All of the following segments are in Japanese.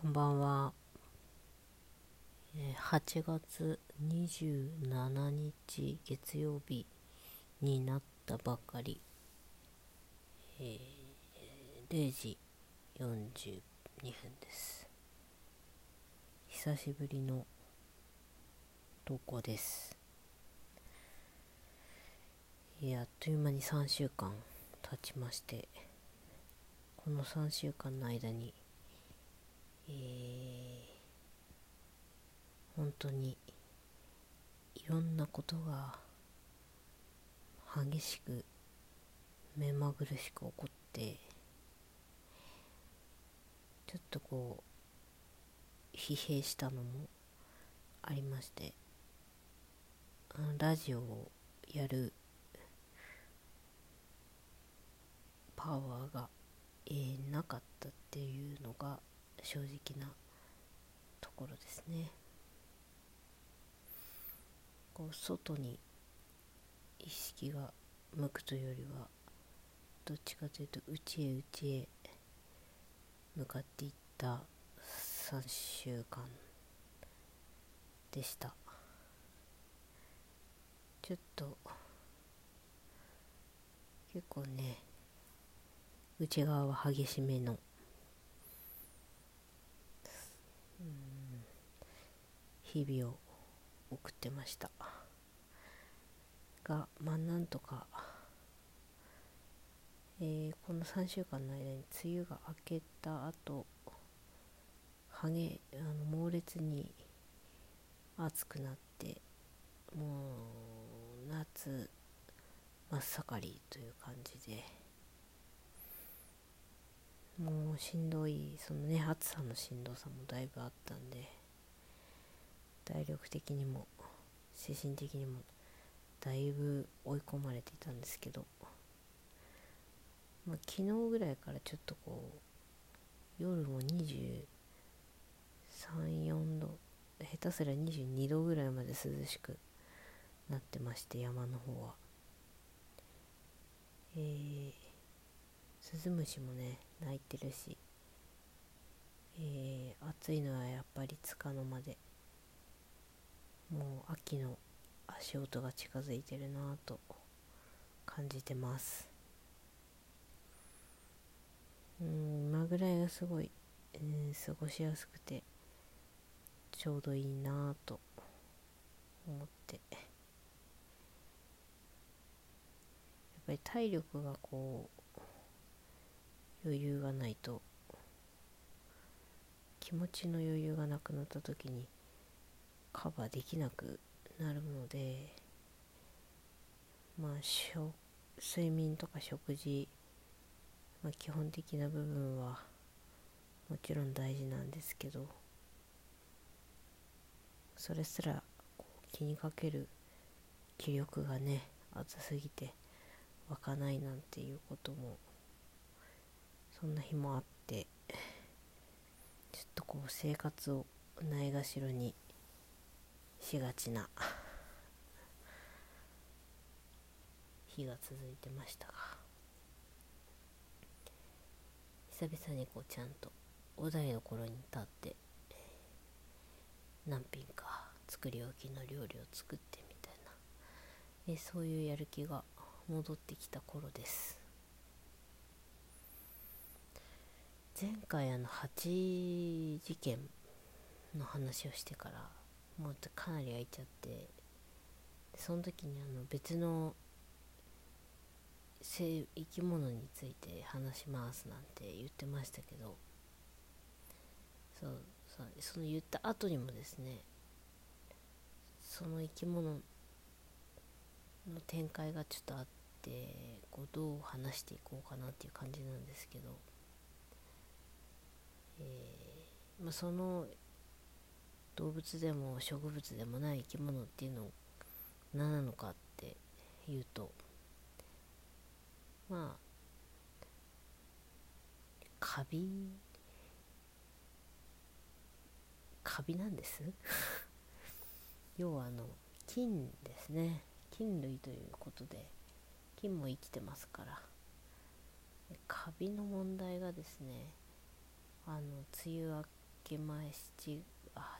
こんばんは。8月27日月曜日になったばかり、えー0時42分です。久しぶりの投稿です。いやあっという間に3週間経ちまして、この3週間の間に、えー本当にいろんなことが激しく目まぐるしく起こってちょっとこう疲弊したのもありましてあのラジオをやるパワーが、えーなかったっていうのが正直なところですね。こう外に意識が向くというよりはどっちかというと内へ内へ向かっていった3週間でしたちょっと結構ね内側は激しめのうん日々を送ってました。がまあなんとか、えーこの3週間の間に梅雨が明けた後はげあの猛烈に暑くなってもう夏真っ盛りという感じでもうしんどいそのね暑さのしんどさもだいぶあったんで体力的にも精神的にもだいぶ追い込まれていたんですけど、まあ、昨日ぐらいからちょっとこう夜も234度下手すら22度ぐらいまで涼しくなってまして山の方は。えー、スズムシもね鳴いてるしえー、暑いのはやっぱりつかの間でもう秋の足音が近づいてるなぁと感じてます。うん今ぐらいがすごい、えー過ごしやすくてちょうどいいなぁと思って。やっぱり体力がこう余裕がないと気持ちの余裕がなくなった時にカバーできなくなるのでまあしょ睡眠とか食事、まあ、基本的な部分はもちろん大事なんですけどそれすら気にかける気力がね熱すぎて湧かないなんていうこともそんな日もあってちょっとこう生活をないがしろにしがちな日が続いてました。が久々にこうちゃんとお台所に立って何品か作り置きの料理を作ってみたいな。えそういうやる気が戻ってきた頃です。前回あの8事件の話をしてからもうかなり空いちゃって。その時にあの別の生生き物について話しますなんて言ってましたけど。そうそうその言った後にもですねその生き物の展開がちょっとあってこうどう話していこうかなっていう感じなんですけど、えーまあ、その動物でも植物でもない生き物っていうの何なのかっていうとまあカビカビなんです？要はあの菌ですね。菌類ということで菌も生きてますから。カビの問題がですねあの梅雨明け前7あ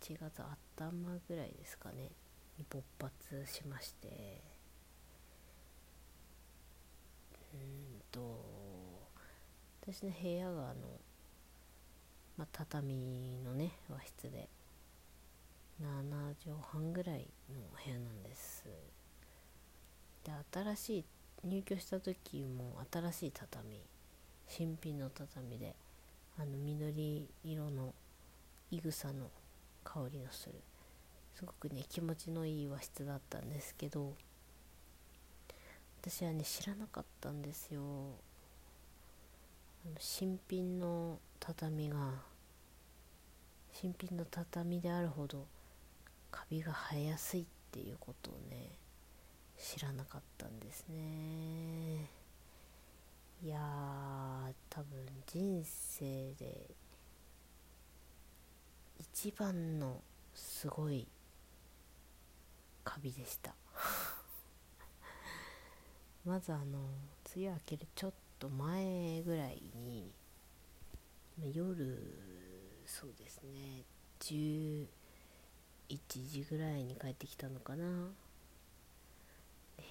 8月頭ぐらいですかねに勃発しまして。うんと私の部屋があの、まあ、畳のね和室で7畳半ぐらいの部屋なんです。で新しい入居した時も新しい畳新品の畳であの緑色のいぐさの香りのする。すごくね気持ちのいい和室だったんですけど私はね知らなかったんですよ。新品の畳が新品の畳であるほどカビが生えやすいっていうことをね知らなかったんですね。いや多分人生で一番のすごいカビでした。まずあの梅雨明けるちょっと前ぐらいに夜そうですね11時ぐらいに帰ってきたのかな。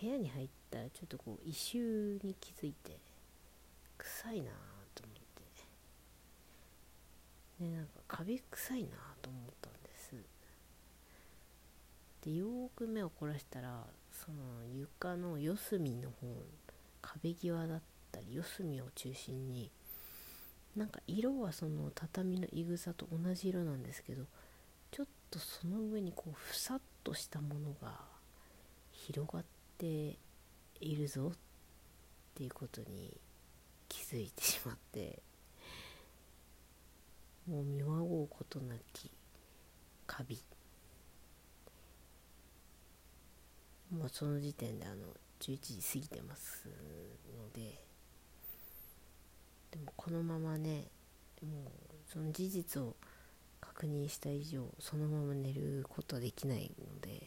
部屋に入ったらちょっとこう異臭に気づいて臭いな。でなんかカビ臭いなと思ったんです。でよーく目を凝らしたらその床の四隅の方壁際だったり四隅を中心になんか色はその畳のいぐさと同じ色なんですけどちょっとその上にこうふさっとしたものが広がっているぞっていうことに気づいてしまって。もう見まごうことなきカビ。もうその時点であの11時過ぎてますのででもこのままねもうその事実を確認した以上そのまま寝ることはできないので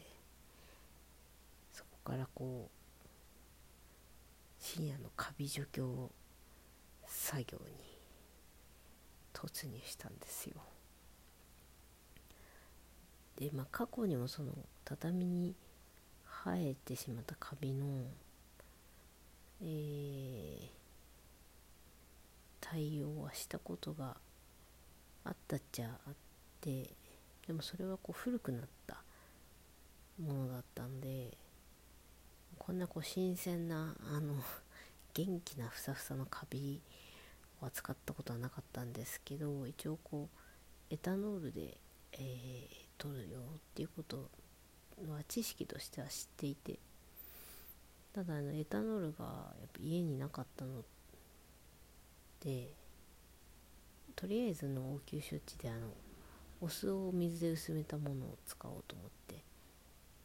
そこからこう深夜のカビ除去作業に突入したんですよ。でまあ過去にもその畳に生えてしまったカビの、えー、対応はしたことがあったっちゃあってでもそれはこう古くなったものだったんでこんなこう新鮮なあの元気なふさふさのカビを扱ったことはなかったんですけど一応こうエタノールで、えー、取るよっていうことは知識としては知っていてただあのエタノールがやっぱ家になかったのでとりあえずの応急処置であのお酢を水で薄めたものを使おうと思って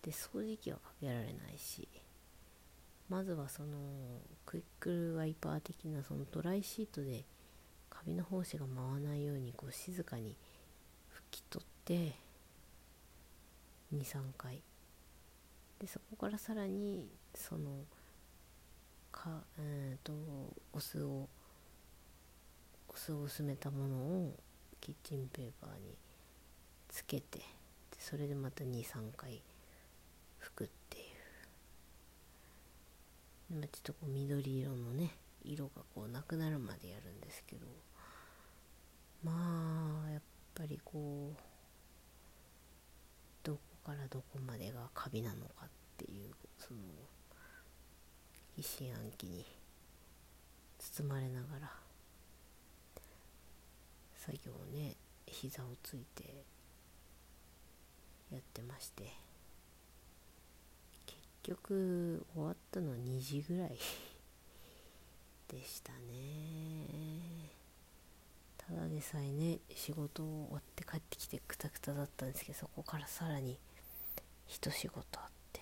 で掃除機はかけられないしまずはそのクイックルワイパー的なそのドライシートでカビの胞子が舞わないようにこう静かに拭き取って23回。でそこからさらにそのかうんとお酢をお酢を薄めたものをキッチンペーパーにつけてそれでまた23回拭く今ちょっとこう緑色のね色がこうなくなるまでやるんですけどまあやっぱりこうどこからどこまでがカビなのかっていうその疑心暗鬼に包まれながら作業をね膝をついてやってまして。局終わったのは2時ぐらい でしたね。ただでさえね仕事を終わって帰ってきてクタクタだったんですけどそこからさらに一仕事あって。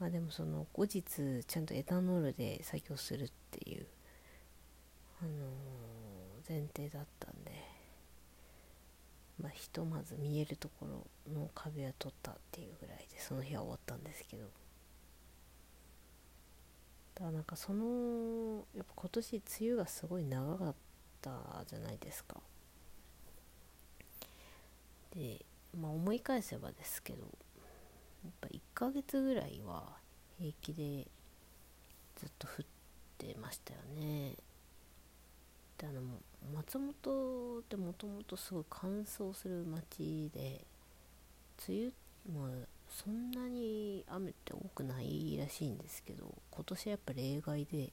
まあでもその後日ちゃんとエタノールで作業するっていうあのー、前提だったんでまあ、ひとまず見えるところの壁は取ったっていうぐらいでその日は終わったんですけど。だからなんかそのやっぱ今年梅雨がすごい長かったじゃないですか。でまあ思い返せばですけどやっぱ1ヶ月ぐらいは平気でずっと降ってましたよね。であの松本ってもともとすごい乾燥する町で梅雨もそんなに雨って多くないらしいんですけど今年はやっぱ例外で、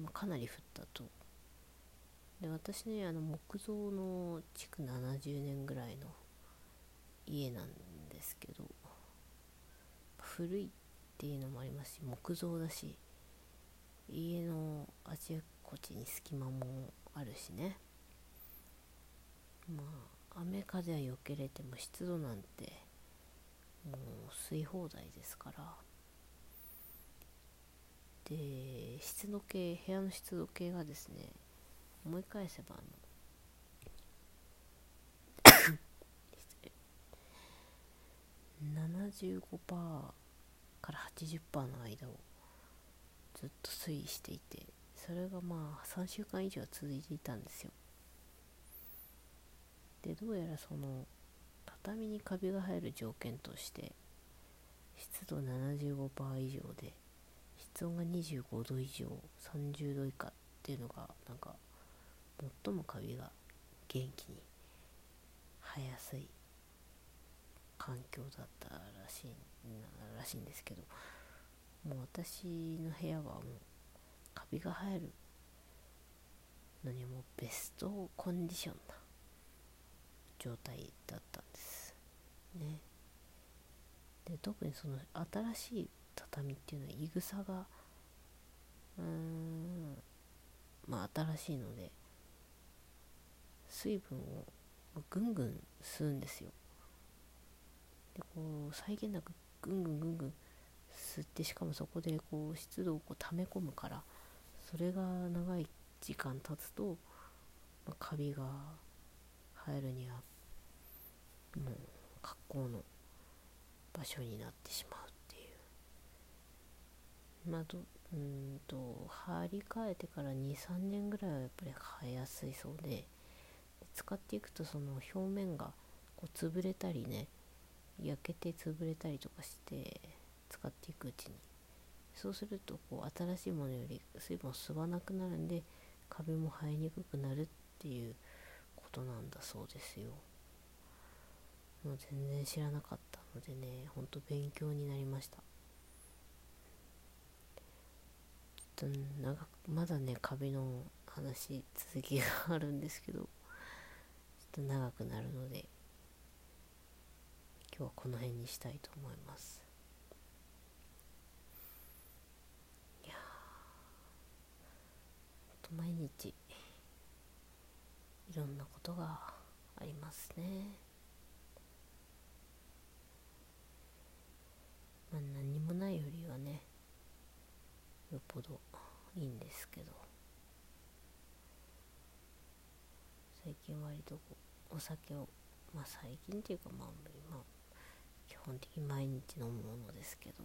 まあ、かなり降ったと。で私ねあの木造の築70年ぐらいの家なんですけど古いっていうのもありますし木造だし家のあちこちに隙間もあるしね。まあ雨風はよけれても湿度なんてもう吸い放題ですから。で湿度計部屋の湿度計がですね思い返せばあの 75%から80%の間をずっと推移していてそれがまあ3週間以上続いていたんですよ。でどうやらその畳にカビが生える条件として湿度75%以上で室温が25度以上30度以下っていうのがなんか最もカビが元気に生やすい環境だったらしいらしいんですけどもう私の部屋はもうカビが生える。のにもうベストコンディションな状態だったんですね。で特にその新しい畳っていうのはいぐさがうーんまあ新しいので水分をぐんぐん吸うんですよ。でこう際限なくぐんぐんぐんぐん吸ってしかもそこでこう湿度をこう溜め込むからそれが長い時間経つと、まあ、カビが生えるにはもう格好の場所になってしまうっていう。まあどうんと張り替えてから23年ぐらいはやっぱり生えやすいそうで使っていくとその表面がこう潰れたりね焼けて潰れたりとかして使っていくうちにそうするとこう新しいものより水分を吸わなくなるんでカビも生えにくくなるっていうことなんだそうですよ。もう全然知らなかったのでねほんと勉強になりました。ちょっと長くまだねカビの話続きがあるんですけどちょっと長くなるので今日はこの辺にしたいと思いますいやと毎日いろんなことがありますね。まあ何もないよりはねよっぽどいいんですけど。最近割とお酒をまあ最近っていうかまあ今基本的に毎日飲むものですけど。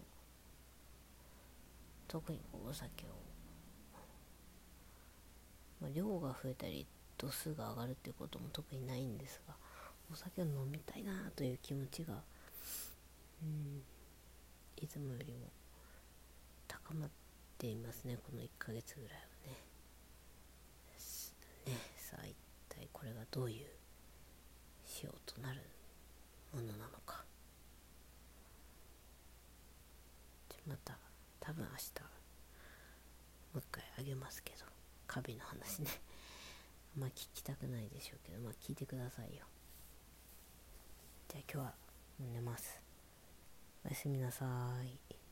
特にお酒を、まあ、量が増えたり度数が上がるっていうことも特にないんですがお酒を飲みたいなという気持ちがうんいつもよりも高まっていますね。この1ヶ月ぐらいはね。ねさあ一体これがどういう仕様となるものなのか。また多分明日もう一回あげますけど。カビの話ね。まあ聞きたくないでしょうけどまあ聞いてくださいよ。じゃあ今日は寝ます。おやすみなさい。